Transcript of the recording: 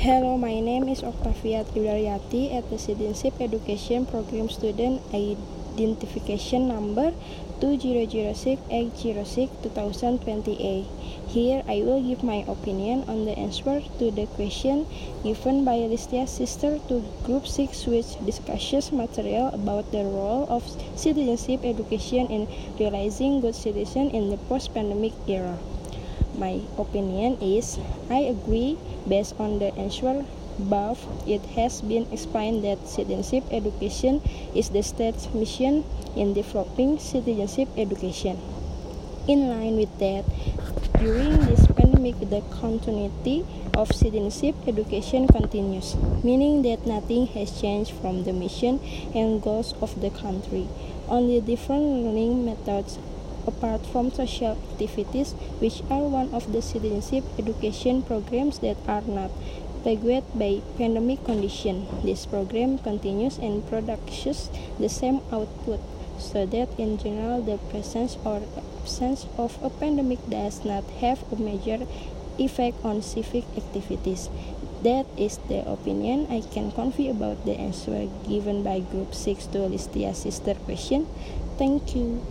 Hello, my name is Octavia Tridaryati at the Citizenship Education Program Student Identification Number 2006-806-2028. Here I will give my opinion on the answer to the question given by Listia's sister to Group 6 which discusses material about the role of citizenship education in realizing good citizen in the post-pandemic era. My opinion is I agree based on the answer above it has been explained that citizenship education is the state's mission in developing citizenship education. In line with that, during this pandemic the continuity of citizenship education continues, meaning that nothing has changed from the mission and goals of the country. Only different learning methods apart from social activities, which are one of the citizenship education programs that are not plagued by pandemic condition. This program continues and produces the same output, so that in general the presence or absence of a pandemic does not have a major effect on civic activities. That is the opinion I can convey about the answer given by Group 6 to Listia's sister question. Thank you.